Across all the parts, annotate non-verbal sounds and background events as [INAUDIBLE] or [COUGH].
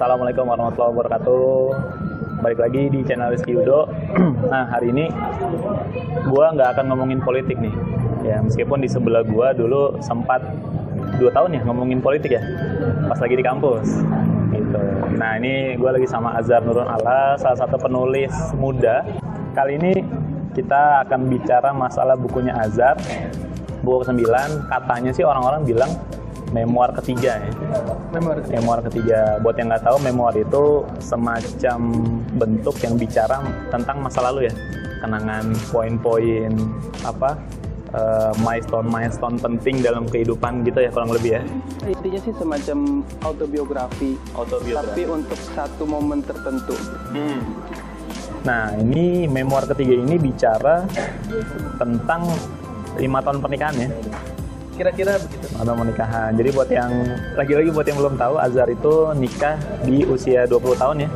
Assalamualaikum warahmatullahi wabarakatuh. Balik lagi di channel Rizky Udo. [CLEARS THROAT] nah hari ini gue nggak akan ngomongin politik nih. Ya meskipun di sebelah gue dulu sempat dua tahun ya ngomongin politik ya, pas lagi di kampus. Gitu. Nah ini gue lagi sama Azhar Nurun Ala, salah satu penulis muda. Kali ini kita akan bicara masalah bukunya Azhar, buku ke-9. Katanya sih orang-orang bilang memoir ketiga ya. Memoir. Memoir ketiga. Buat yang nggak tahu, memoir itu semacam bentuk yang bicara tentang masa lalu ya. Kenangan, poin-poin apa eh, milestone-milestone penting dalam kehidupan gitu ya kurang lebih ya. Intinya sih semacam autobiografi, Autobiografi. tapi untuk satu momen tertentu. Nah, ini memoir ketiga ini bicara tentang lima tahun pernikahan ya. Kira-kira begitu. atau pernikahan. Jadi buat yang lagi-lagi buat yang belum tahu Azhar itu nikah di usia 20 tahun ya.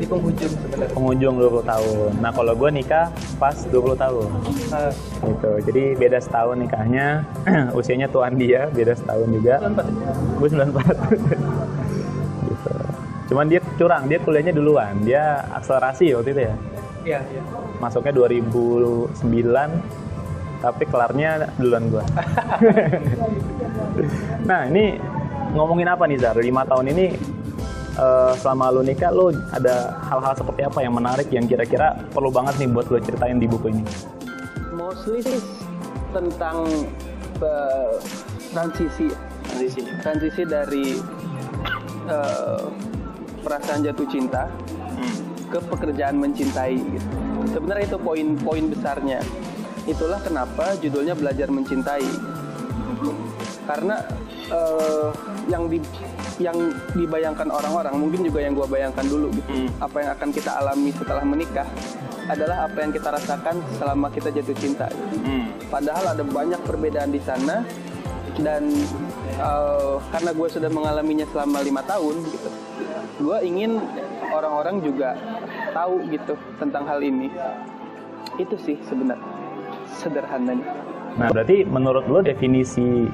Di penghujung sebenarnya. Pengunjung 20 tahun. Nah, kalau gue nikah pas 20 tahun. Ah, Gitu. Jadi beda setahun nikahnya. [CLEARS THROAT] Usianya tuan dia beda setahun juga. 94. Gue 94. gitu. Cuman dia curang, dia kuliahnya duluan. Dia akselerasi waktu itu ya. Iya, iya. Masuknya 2009 tapi kelarnya duluan gua. [LAUGHS] nah ini ngomongin apa nih Zar? Lima tahun ini eh, selama lu nikah lu ada hal-hal seperti apa yang menarik yang kira-kira perlu banget nih buat lu ceritain di buku ini? Mostly sih tentang eh, transisi Transisi. transisi dari eh, perasaan jatuh cinta ke pekerjaan mencintai gitu. Sebenarnya itu poin-poin besarnya. Itulah kenapa judulnya belajar mencintai. Karena eh, yang di yang dibayangkan orang-orang, mungkin juga yang gua bayangkan dulu gitu. Hmm. Apa yang akan kita alami setelah menikah adalah apa yang kita rasakan selama kita jatuh cinta. gitu. Padahal ada banyak perbedaan di sana dan eh, karena gue sudah mengalaminya selama lima tahun gitu, gue ingin orang-orang juga tahu gitu tentang hal ini. Itu sih sebenarnya sederhananya. Nah berarti menurut lu definisi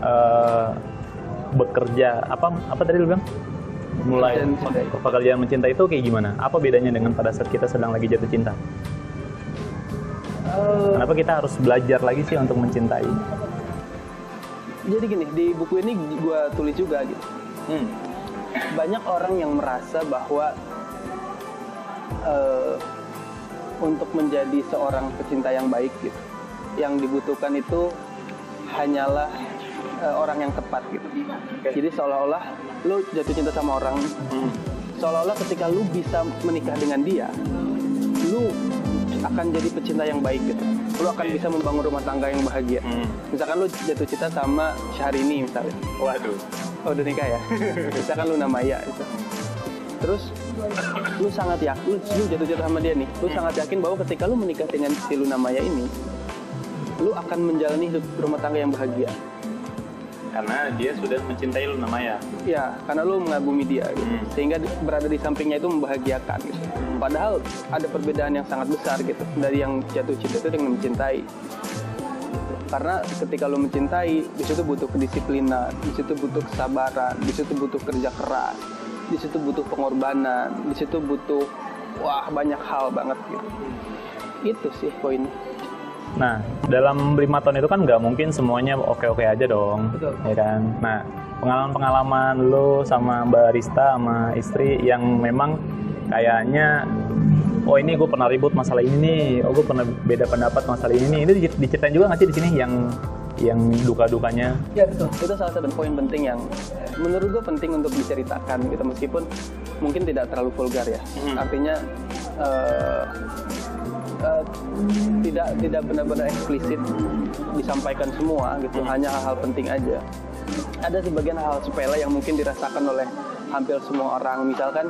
eh, bekerja apa apa tadi lu bilang? Mulai mencintai. pekerjaan mencintai itu kayak gimana? Apa bedanya dengan pada saat kita sedang lagi jatuh cinta? Eh, Kenapa kita harus belajar lagi sih untuk mencintai? jadi gini di buku ini gue tulis juga gitu. Banyak orang yang merasa bahwa eh, untuk menjadi seorang pecinta yang baik gitu, yang dibutuhkan itu hanyalah eh, orang yang tepat gitu. Jadi seolah-olah lu jatuh cinta sama orang, seolah-olah ketika lu bisa menikah dengan dia, lu akan jadi pecinta yang baik gitu. Lu akan bisa membangun rumah tangga yang bahagia. Misalkan lu jatuh cinta sama Syahrini misalnya. Waduh. Oh udah nikah ya? [LAUGHS] Misalkan lu Maya gitu. Terus lu sangat yakin, lu, lu jatuh cinta sama dia nih. Lu sangat yakin bahwa ketika lu menikah dengan si Luna Maya ini, lu akan menjalani hidup rumah tangga yang bahagia. Karena dia sudah mencintai lu namanya. Ya, karena lu mengagumi dia gitu. Hmm. Sehingga berada di sampingnya itu membahagiakan gitu. Padahal ada perbedaan yang sangat besar gitu dari yang jatuh cinta itu dengan mencintai. Karena ketika lu mencintai, di situ butuh kedisiplinan, di situ butuh kesabaran, di situ butuh kerja keras, di situ butuh pengorbanan, di situ butuh wah banyak hal banget gitu. Itu sih poinnya. Nah, dalam lima tahun itu kan nggak mungkin semuanya oke-oke aja dong, Betul. ya kan? Nah, pengalaman-pengalaman lu sama Mbak Rista sama istri yang memang kayaknya, oh ini gue pernah ribut masalah ini nih, oh gue pernah beda pendapat masalah ini nih, di- diceritain juga nggak sih di sini yang yang duka-dukanya? Ya betul. Itu salah satu poin penting yang menurut gue penting untuk diceritakan gitu meskipun mungkin tidak terlalu vulgar ya. Artinya eh, eh, tidak tidak benar-benar eksplisit disampaikan semua gitu. Hanya hal-hal penting aja. Ada sebagian hal sepele yang mungkin dirasakan oleh hampir semua orang. Misalkan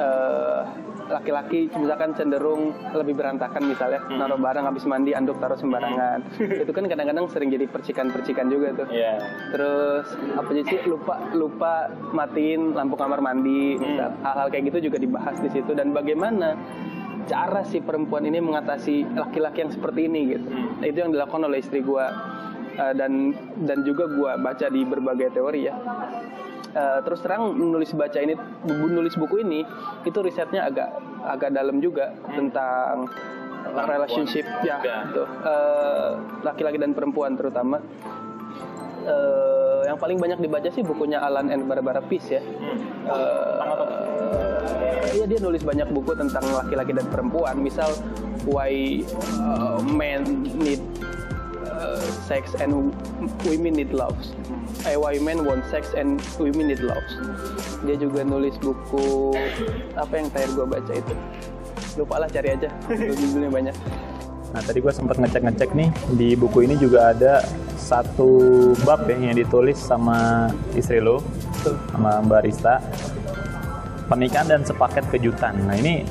eh, laki-laki misalkan cenderung lebih berantakan misalnya naruh barang habis mandi anduk taruh sembarangan. [LAUGHS] Itu kan kadang-kadang sering jadi percikan-percikan juga tuh. Iya. terus apa sih lupa lupa matiin lampu kamar mandi. Misal. hal-hal kayak gitu juga dibahas di situ. Dan bagaimana cara si perempuan ini mengatasi laki-laki yang seperti ini gitu. Nah, itu yang dilakukan oleh istri gua Eh, dan dan juga gua baca di berbagai teori ya Eh, terus terang menulis baca ini menulis buku ini itu risetnya agak agak dalam juga tentang relationship ya juga. gitu. Eh, laki-laki dan perempuan terutama Eh, yang paling banyak dibaca sih bukunya Alan and Barbara Peace ya Eh, Iya dia nulis banyak buku tentang laki-laki dan perempuan. Misal why uh, men need uh, sex and women need love. Eh, why men want sex and women need love. Dia juga nulis buku apa yang terakhir gue baca itu. Lupa lah cari aja. [LAUGHS] Judulnya banyak. Nah tadi gue sempat ngecek-ngecek nih di buku ini juga ada satu bab ya yang ditulis sama istri lo, sama Mbak Rista. Pernikahan dan sepaket kejutan. Nah ini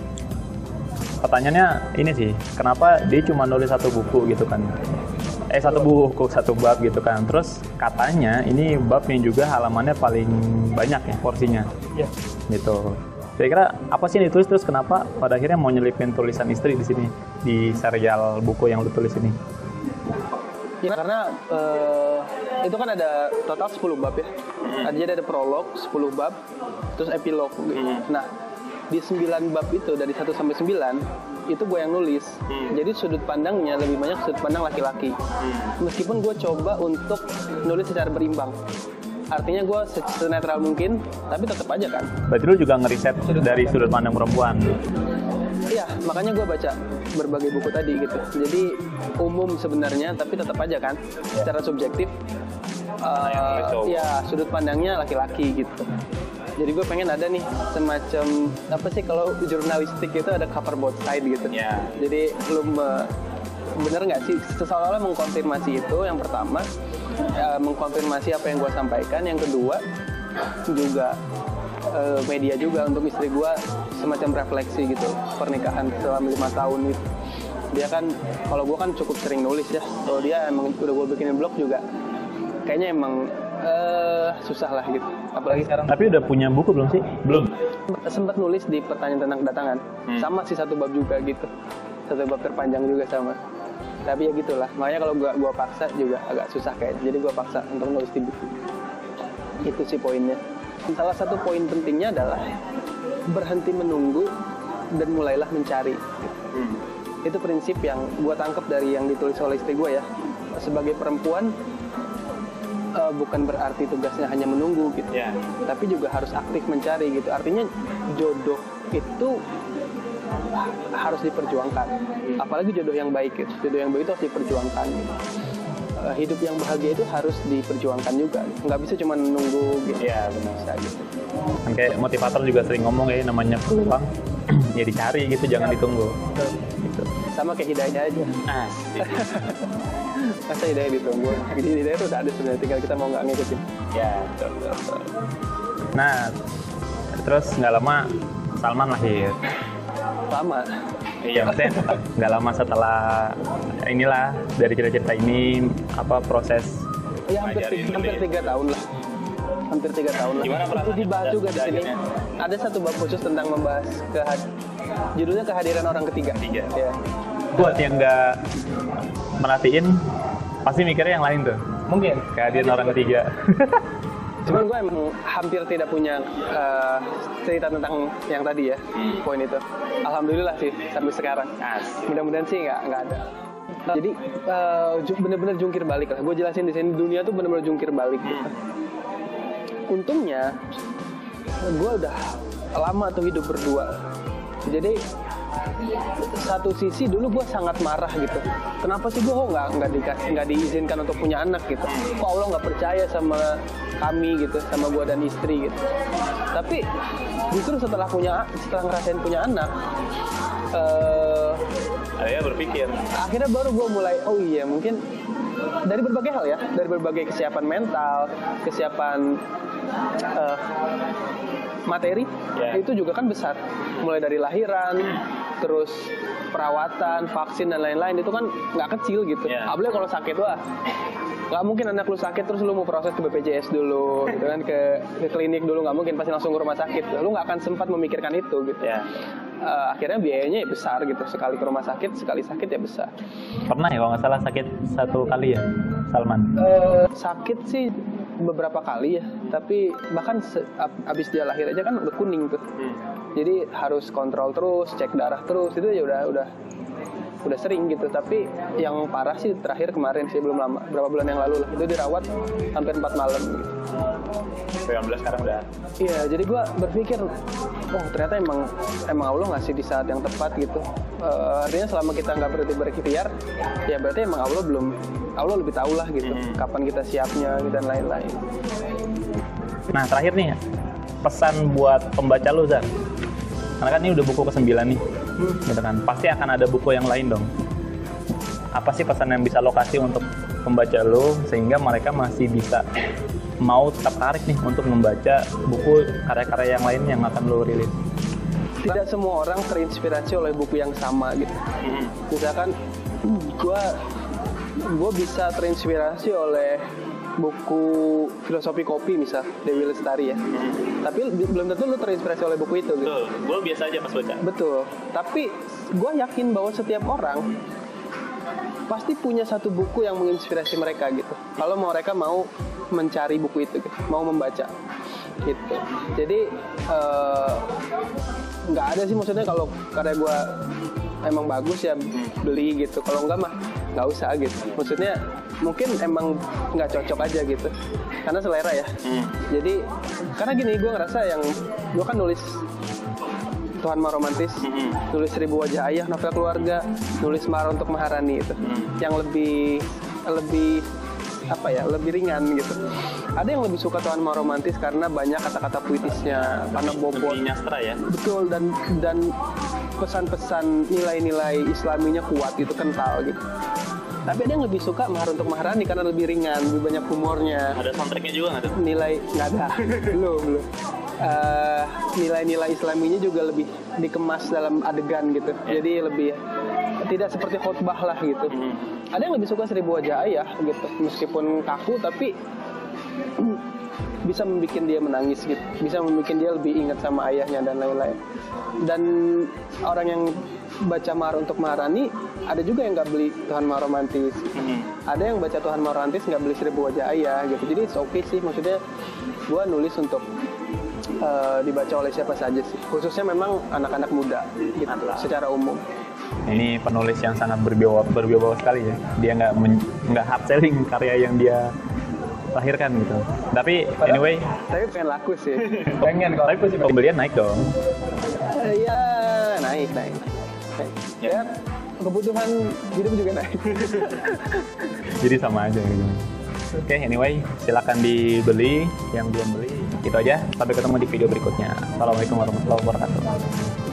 pertanyaannya ini sih, kenapa dia cuma nulis satu buku gitu kan? Eh satu buku, satu bab gitu kan. Terus katanya ini bab yang juga halamannya paling banyak ya porsinya. Ya. Gitu. Kira-kira apa sih yang ditulis terus kenapa pada akhirnya mau nyelipin tulisan istri di sini di serial buku yang lu tulis ini? Ya, karena eh, itu kan ada total 10 bab ya. Jadi ada prolog 10 bab, terus epilog. gitu. Nah, di 9 bab itu dari 1 sampai 9 itu gue yang nulis. Jadi sudut pandangnya lebih banyak sudut pandang laki-laki. Meskipun gue coba untuk nulis secara berimbang. Artinya gue se- senetral mungkin, tapi tetap aja kan. Berarti lu juga ngeriset dari sudut pandang perempuan. Iya, makanya gue baca berbagai buku tadi gitu. Jadi umum sebenarnya, tapi tetap aja kan, secara subjektif. uh, ya sudut pandangnya laki-laki gitu. Jadi gue pengen ada nih semacam apa sih kalau jurnalistik itu ada cover both side gitu. Ya. Jadi lu me- bener nggak sih seolah-olah mengkonfirmasi itu yang pertama, eh, mengkonfirmasi apa yang gue sampaikan. Yang kedua juga eh, media juga untuk istri gue semacam refleksi gitu pernikahan selama lima tahun gitu. Dia kan kalau gue kan cukup sering nulis ya. Kalau dia emang udah gue bikinin blog juga, kayaknya emang eh, susah lah gitu. Apalagi sekarang. Tapi udah punya buku belum sih? Belum. sempat nulis di pertanyaan tentang kedatangan. Hmm. sama sih satu bab juga gitu. Satu bab terpanjang juga sama. Tapi ya gitulah. Makanya kalau gua gua paksa juga agak susah kayak jadi gua paksa untuk nulis di buku. Itu sih poinnya. Salah satu poin pentingnya adalah berhenti menunggu dan mulailah mencari. Itu prinsip yang gua tangkap dari yang ditulis oleh istri gua ya. Sebagai perempuan eh, bukan berarti tugasnya hanya menunggu gitu Ya. tapi juga harus aktif mencari gitu. Artinya jodoh itu harus diperjuangkan. Apalagi jodoh yang baik gitu. Jodoh yang baik itu harus diperjuangkan. Gitu. Eh, Hidup yang bahagia itu harus diperjuangkan juga. Nggak bisa cuma nunggu gitu. Iya, benar. Bisa gitu. Kan kayak motivator juga sering ngomong ya namanya peluang [CLEARS THROAT] ya dicari gitu, jangan ditunggu. Gitu. Sama kayak hidayah aja. Asik. [LAUGHS] Masa hidayah ditunggu? Jadi hidayah itu udah ada sebenarnya. Tinggal kita mau nggak ngikutin. ya, betul, betul, betul. Nah, terus nggak lama Salman lahir. Lama. Iya, maksudnya nggak lama setelah inilah dari cerita-cerita ini apa proses Ya hampir, tiga, hampir tiga tahun lah. Hampir tiga tahun lah. Itu dibahas juga di sini. Ada satu bab khusus tentang membahas kehad judulnya kehadiran orang ketiga. Ketiga. Ya. buat yang nggak merhatiin pasti mikirnya yang lain tuh Mungkin. kehadiran orang ketiga [LAUGHS] Cuman gue emang hampir tidak punya eh, cerita tentang yang tadi ya, poin itu. Alhamdulillah sih sampai sekarang. Mudah-mudahan sih nggak nggak ada. Jadi ju- bener-bener jungkir balik lah. Gue jelasin di sini dunia tuh bener-bener jungkir balik. gitu. Untungnya gue udah lama tuh hidup berdua. Jadi satu sisi dulu gue sangat marah gitu. Kenapa sih gue kok nggak nggak dikasih nggak diizinkan untuk punya anak gitu? Kok Allah nggak percaya sama kami gitu, sama gue dan istri gitu. Tapi justru setelah punya setelah ngerasain punya anak, eh, saya berpikir akhirnya baru gue mulai oh iya mungkin dari berbagai hal ya dari berbagai kesiapan mental kesiapan eh, materi Ya. itu juga kan besar mulai dari lahiran terus perawatan vaksin dan lain-lain itu kan nggak kecil gitu. Ya. apalagi kalau sakit wah nggak mungkin anak lu sakit terus lu mau proses ke BPJS dulu [LAUGHS] gitu kan ke, ke klinik dulu nggak mungkin pasti langsung ke rumah sakit. Lu nggak akan sempat memikirkan itu gitu. Ya Eh, akhirnya biayanya ya besar gitu sekali ke rumah sakit sekali sakit ya besar. Pernah ya kalau nggak salah sakit satu kali ya Salman? Eh, sakit sih beberapa kali ya. Tapi bahkan se- ab- abis dia lahir aja kan udah kuning tuh. Jadi harus kontrol terus cek darah terus. Itu ya udah udah udah sering gitu. Tapi yang parah sih terakhir kemarin sih belum lama berapa bulan yang lalu lah. Itu dirawat hampir 4 malam gitu. 19 sekarang udah? Iya, jadi gua berpikir, oh ternyata emang emang Allah ngasih di saat yang tepat gitu. Eh, artinya selama kita nggak berhenti berikhtiar, ya berarti emang Allah belum, Allah lebih tahu lah gitu, Hmm. kapan kita siapnya gitu, dan lain-lain. Nah terakhir nih pesan buat pembaca lu Zan. Karena kan ini udah buku ke-9 nih. Gitu kan. Pasti akan ada buku yang lain dong. Apa sih pesan yang bisa lo kasih untuk pembaca lu sehingga mereka masih bisa mau tetap tarik nih untuk membaca buku karya-karya yang lain yang akan lo rilis. Tidak semua orang terinspirasi oleh buku yang sama gitu. Misalkan, gua gua bisa terinspirasi oleh buku filosofi kopi misal Dewi Lestari ya. Tapi belum tentu lu terinspirasi oleh buku itu gitu. Betul, gue biasa aja pas baca. Betul. Tapi gue yakin bahwa setiap orang pasti punya satu buku yang menginspirasi mereka gitu. Kalau mau mereka mau mencari buku itu, gitu, mau membaca, gitu. Jadi eh, nggak ada sih maksudnya kalau karya gue emang bagus ya beli gitu. Kalau enggak mah nggak usah gitu. Maksudnya mungkin emang nggak cocok aja gitu. Karena selera ya. Jadi karena gini gue ngerasa yang gue kan nulis Tuhan Maha Romantis, nulis Seribu Wajah Ayah, novel keluarga, nulis Marah untuk Maharani itu, yang lebih lebih apa ya, lebih ringan gitu. Ada yang lebih suka Tuhan Maha Romantis karena banyak kata-kata puitisnya, karena bobot, Lebih nyastra ya. betul dan dan pesan-pesan nilai-nilai Islaminya kuat gitu, kental gitu. Tapi ada yang lebih suka Mahar untuk Maharani karena lebih ringan, lebih banyak humornya. Ada soundtracknya juga nggak tuh? nilai nggak ada. [LAUGHS] Belum belum. Eh, nilai-nilai islaminya juga lebih dikemas dalam adegan gitu. Jadi lebih tidak seperti khotbah lah gitu. Ada yang lebih suka seribu wajah ayah gitu. Meskipun kaku tapi [CLEARS THROAT] bisa membuat dia menangis gitu. Bisa membuat dia lebih ingat sama ayahnya dan lain-lain. Dan orang yang baca Mahar untuk Maharani ada juga yang nggak beli Tuhan Maha Romantis. Ada yang baca Tuhan Maha Romantis nggak beli seribu wajah ayah gitu. Jadi it's okay sih maksudnya gua nulis untuk eh, dibaca oleh siapa saja sih. Khususnya memang anak-anak muda gitu secara umum. Ini penulis yang sangat berwibawa, berwibawa sekali ya. Dia nggak nggak hard selling karya yang dia lahirkan gitu. Tapi anyway, tapi pengen laku sih [LAUGHS] pengen kok tapi pembelian naik dong. Eh, ya naik naik, naik. Ya. ya kebutuhan hidup juga naik [LAUGHS] Jadi sama aja gitu. Oke, anyway, silakan dibeli yang belum beli. Itu aja. Sampai ketemu di video berikutnya. Assalamualaikum warahmatullahi wabarakatuh.